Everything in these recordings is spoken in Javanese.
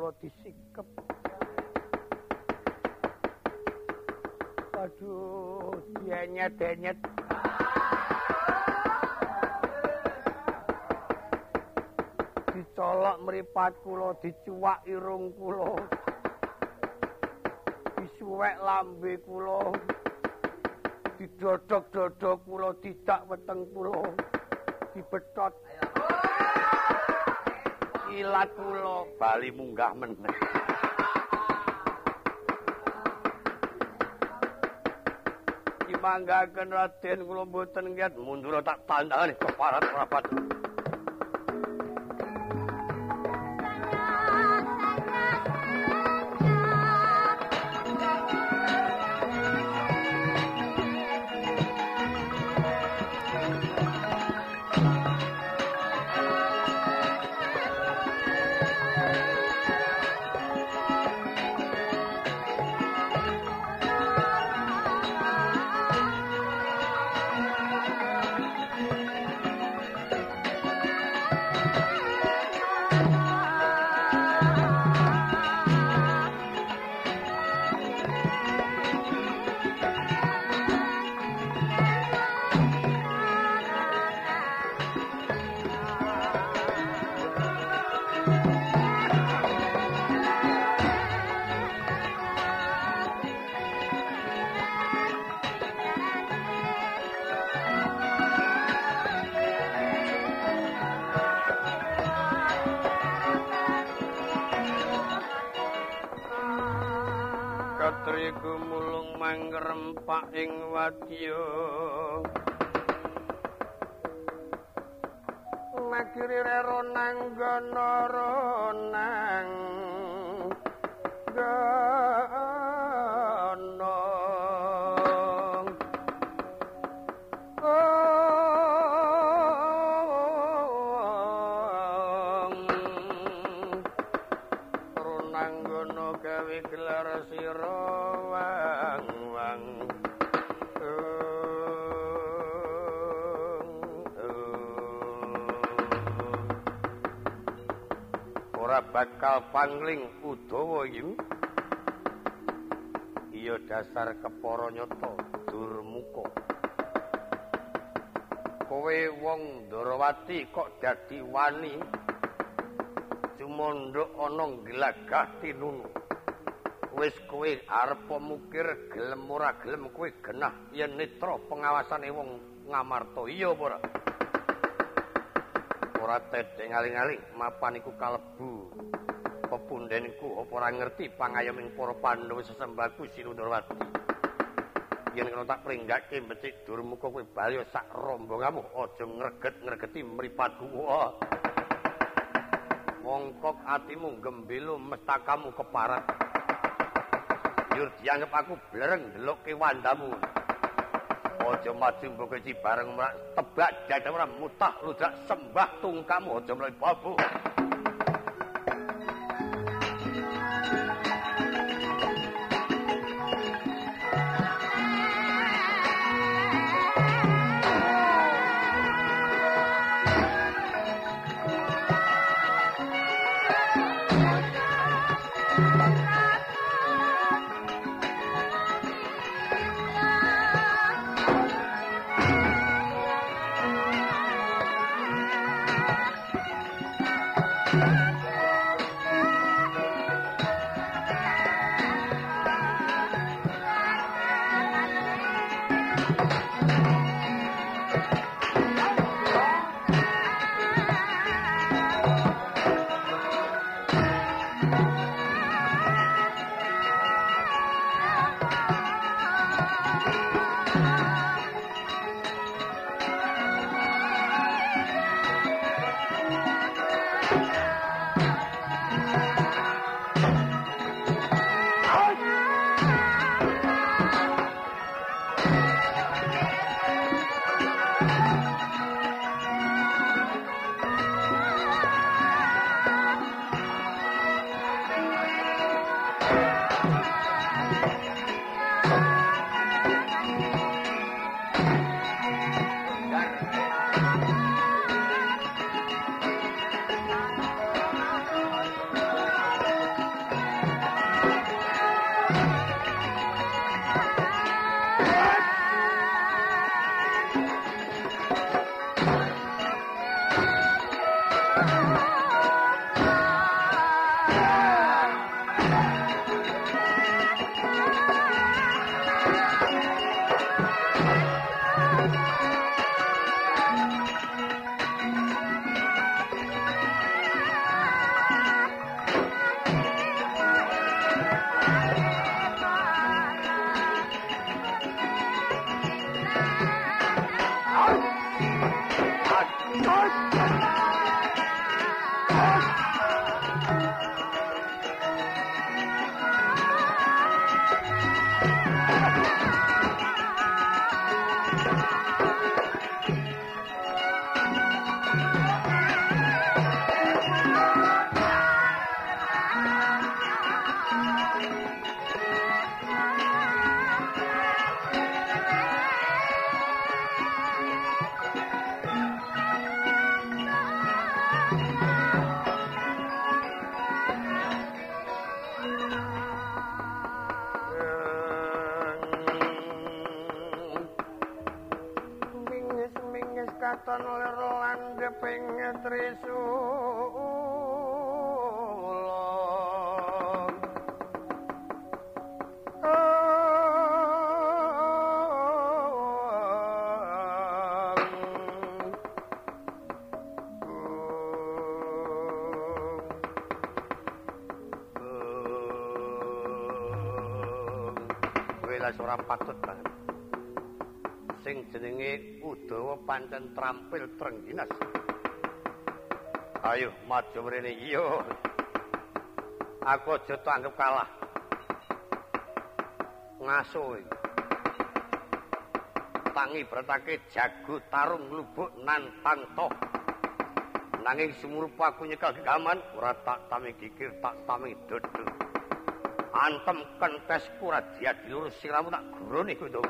kula disikep. Aduh, dienyet-enyet. Dicolok mripat kula, dicuwak irung kula. Disuwek lambe kula. Didodok-dodok kula, didak weteng kula. Dibetot. Ilat kula bali munggah meneh. Dimanggaken Raden kula mboten ngiat mundur tak tandhani keparat rapat. Katri gumulung mangrempak ing wadya. Magiri rero nang gono bakal pangling Udawa iki. Iya dasar kepara nyata durmuka Kowe wong Ndarawati kok dadi wani? Cumondhok ana glagah tinunu. Wis kowe arep mukir gelem ora gelem kowe genah. Yen netra pengawasane wong ngamarta. Iya apa ora? Ora tedeng aling-aling mapan iku kalebu pepundhenku apa ora ngerti pangayoming para pandhawa sesembaku Sinundrawati yen kena tak pringgake becik durmuka kowe bali sak rombonganmu aja ngreget-ngregeti mripatku mongkok atimu gembelo mestakamu keparat. Yur dianggap aku blereng delok kewandamu aja maju mbok bareng merak tebak dadam ora mutah ludak sembah tungkamu. Aja mlebu babu lan deping trisul ora patut banget. Sing jenenge Udawa pancen trampil trengginas. Ayo maju mrene iya. Aku aja tanggep kalah. Ngaso Tangi bretake jago tarung lubuk nantang toh. Nanging sumurupa aku nyekel gaman ora tak tami gigir tak tami dodol. antem kentes kurat dia dilurus siramu tak gurun iku to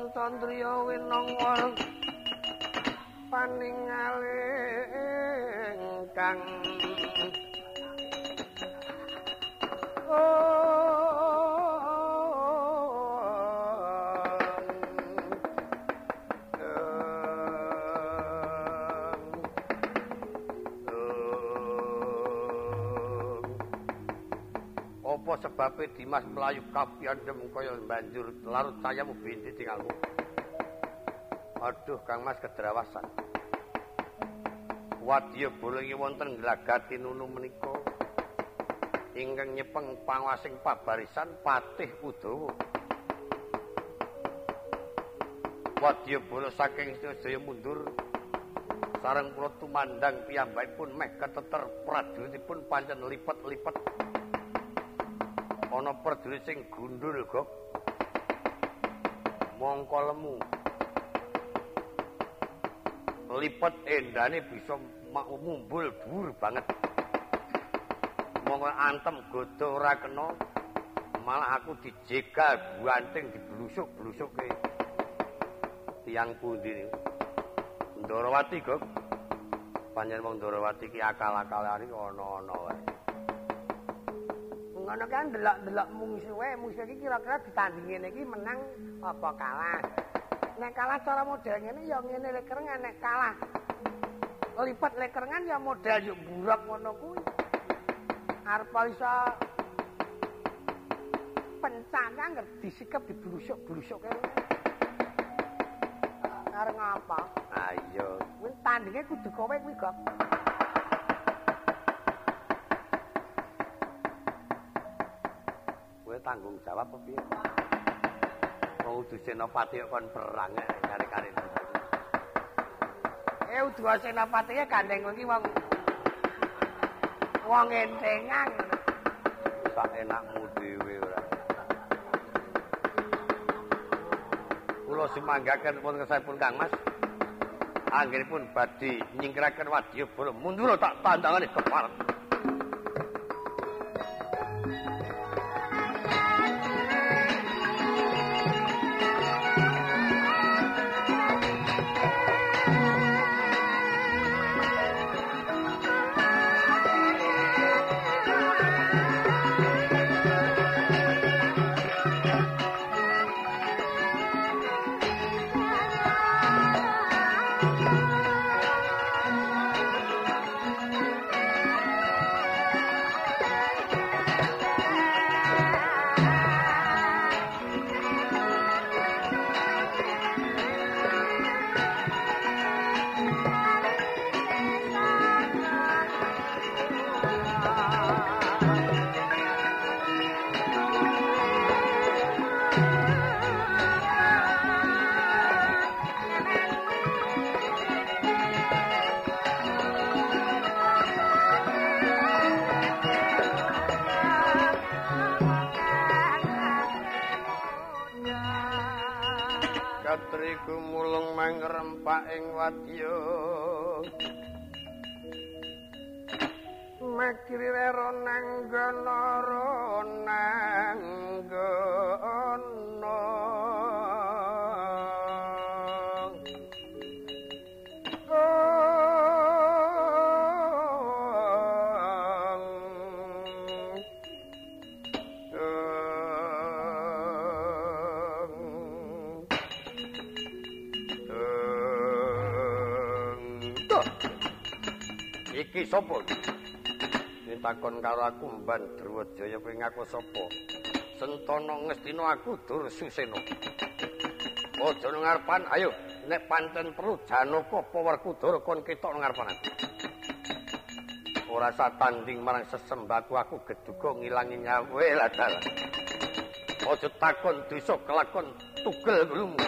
Pancandriya winangwa paningaling kang sebabe Dimas mlayu kapiyandhem kaya banjur larut cayamu binti tinggalmu. Aduh Kang Mas kedrawasan. Wadya bolengi wonten glagati nunu menika ingkang nyepeng pangwasing pabarisan Patih Udawa. Wadya bola saking sedaya mundur sareng kula tumandang piyambakipun meh keteter prajuritipun pancen lipat-lipat ana prajurit sing gundul gok. Mongko lemu. Lipet endane bisa mumbul dhuwur banget. Mongko antem godho ora kena malah aku dijegal guanting diblusuk-blusuke. Tiang pundi Ndarawati gok. Panjenengan wong Ndarawati ki akal-akalane ana-ana wae ngono kan delok-delok musuhe, musuh iki kira-kira ditandingi iki menang apa kalah. Nek kalah cara model ngene ya ngene lek kerengan nek kalah. Lipat lek kerengan ya model yo buruk ngono kuwi. Arep iso pencana ngerti sikap diblusuk-blusuk kene. Arep ngapa? Ayo. Kuwi tandinge kudu kowe kuwi, Gok. Tanggung jawab piye? Wong udu senopati kon perang kare-kare. Eh udu senopati e gandeng iki wong wong entengan. Sak enakmu dhewe ora. Kula semanggaken pun kesapun Kang Mas. Anggenipun badhe nyingkiraken wadyabala mundur tak tandangane kepareng. Mangrempak ing wadya. Makiri rero sapa? Ditakon karo aku Mban Drwajaya kowe ngaku sapa? Sentana ngestina aku Dursusena. Aja nang ngarepan, ayo nek pancen perlu Janaka apa Werkudara kon ketok nang ngarepan. Ora satanding marang sesembaku aku geduga ngilangi nyawe ladal. Aja takon dosa kelakon tugel nglumu.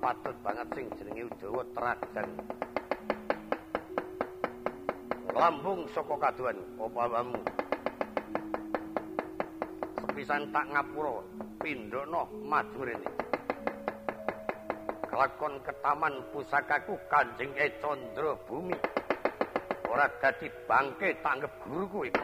Patut banget sing jenenge Udawa Trajan. Lambung saka kaduan opawamu. pisan tak ngapura pindhono maju rene. Kelakon ketaman pusakaku Kanjeng E Candra Bumi. Ora dadi bangke tanggep guruku iku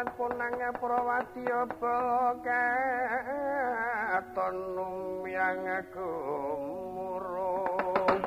sampun nang prawati apa katon yang aku murung.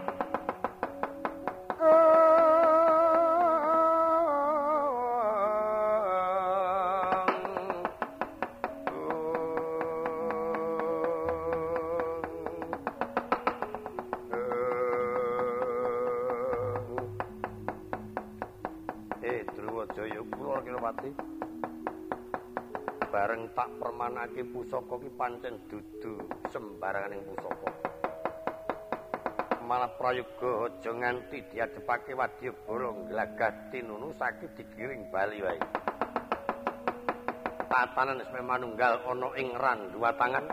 Parang. permanake pusaka ki pancen dudu sembarangan ing pusaka. Malah prayoga aja nganti diadepake wadyabala glagah tinunu sakit digiring bali wae. Tatanan wis manunggal ana ing randuwa tangan.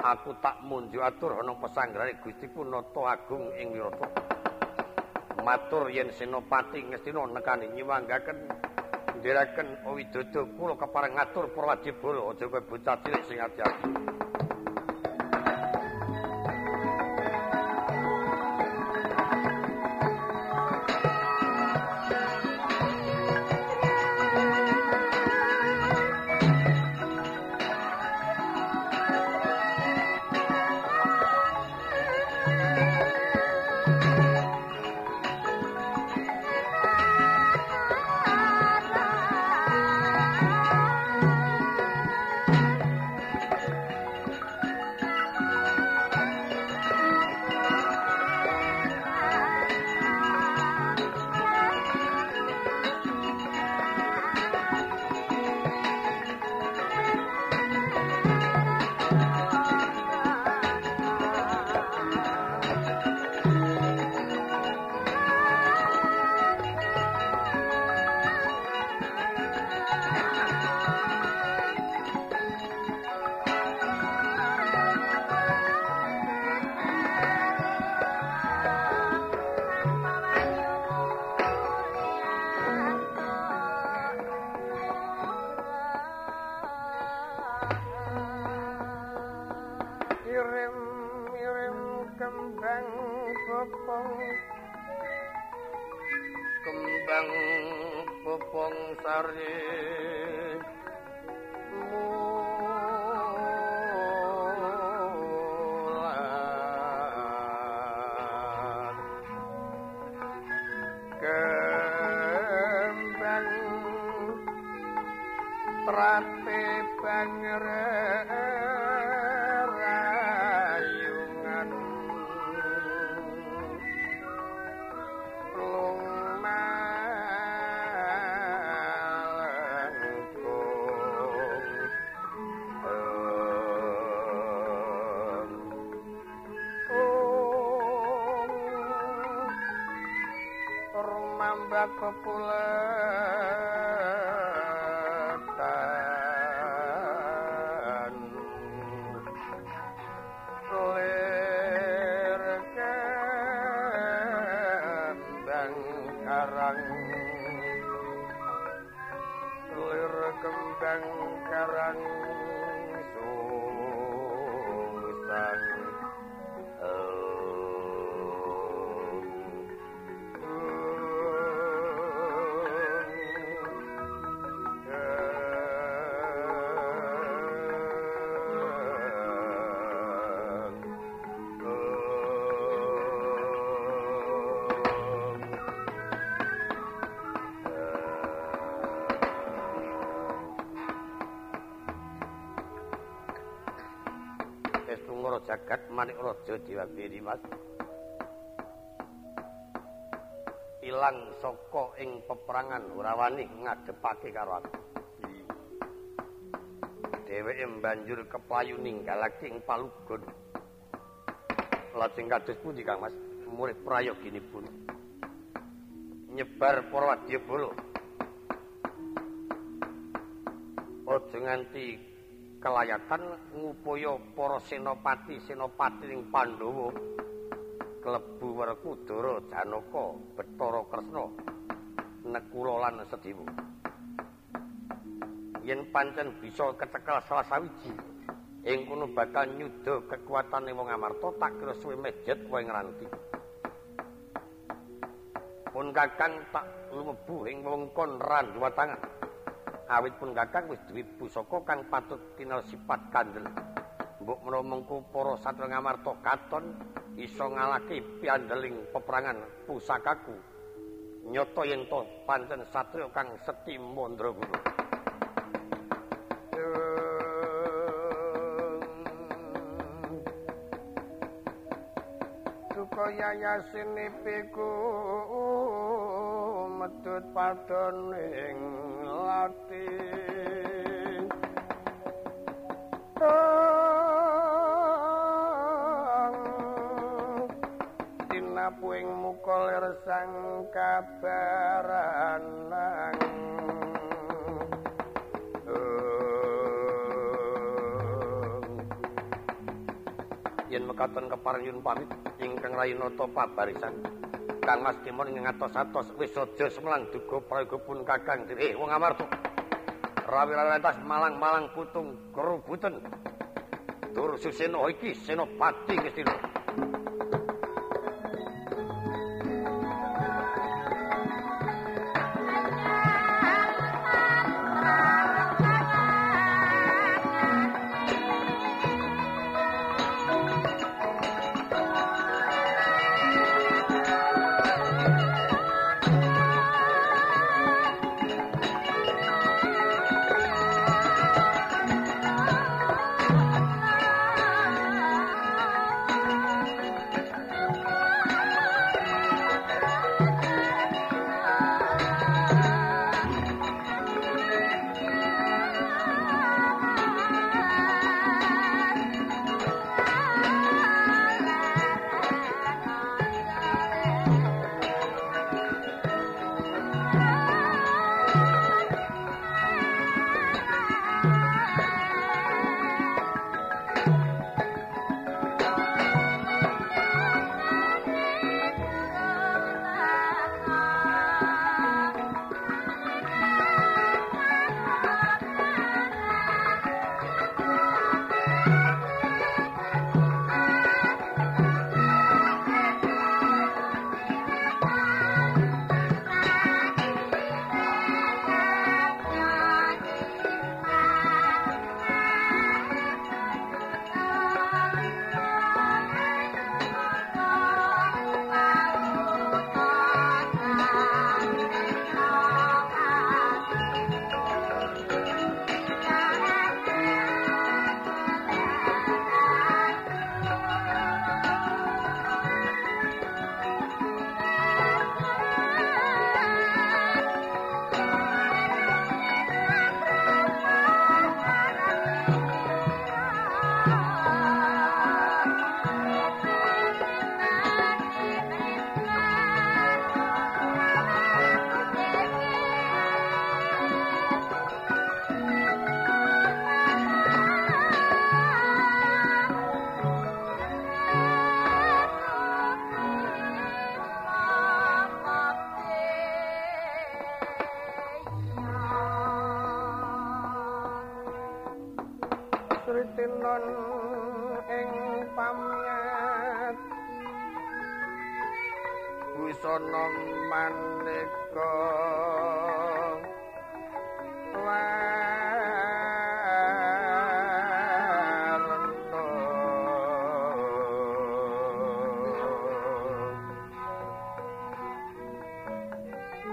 Aku tak munjuk atur ana pesanggrane Gusti Punata Agung ing Wirata. Matur yen Senopati ngestina nekani nyiwanggaken ndhereken Widodo kula kepareng ngatur Prawadibala aja kowe bocah cilik sing ati-ati. rate bangre rayungan lung mangku oh rumambak kepulan pangeran sungsang manik raja diwabiri mas. Ilang saka ing peperangan ora wani ngadepake karo aku. Dheweke banjur keplayu ninggalake ing palugon. Lajeng kados pundi Kang Mas? Murid prayoginipun nyebar para wadyabala aja nganti kelayatan ngupaya para senopati senopati ing Pandhawa. Klebu Werkudara Janaka Bathara Kresna Nekula lan Sediwa. Yen pancen bisa kecekel salah sawiji ing kono bakal nyuda kekuatane wong Amarta tak kira suwe mejet wae ngranti. Pun kakang tak lumebu ing wewengkon randuwa tangan awit pun kakang wis duwe pusaka kang patut tinal sifat kandel. Mbok menawa mengko para satria Amarta katon iso ngalake piandeling peperangan pusakaku. Nyoto yen to pancen satria kang seti mandraguna Sukaya yasinipiku medut padoning lati puing muka lir sang kabaran yen mekaten keparengipun pamit ingkang rayinata pabarisan Kang Mas Timur ngatos-atos wis aja semelang duga prayogipun Kakang eh wong Amarta rawi-rawi malang-malang putung kerubuten tur suseno iki senopati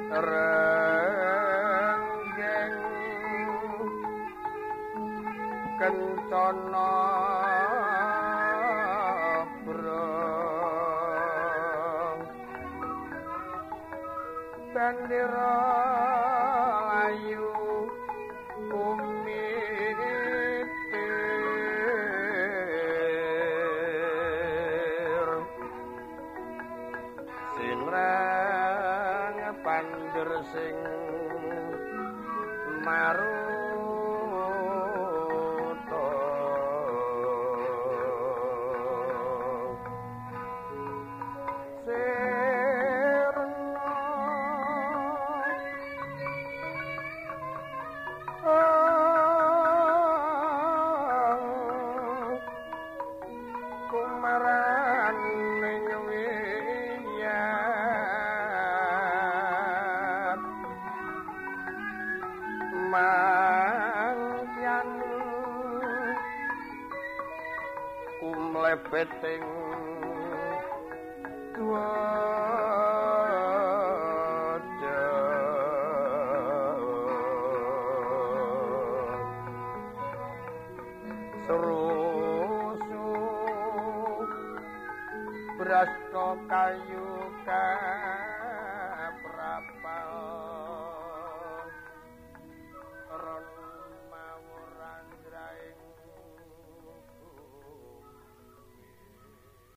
renggeng kencana bro bendera Oh.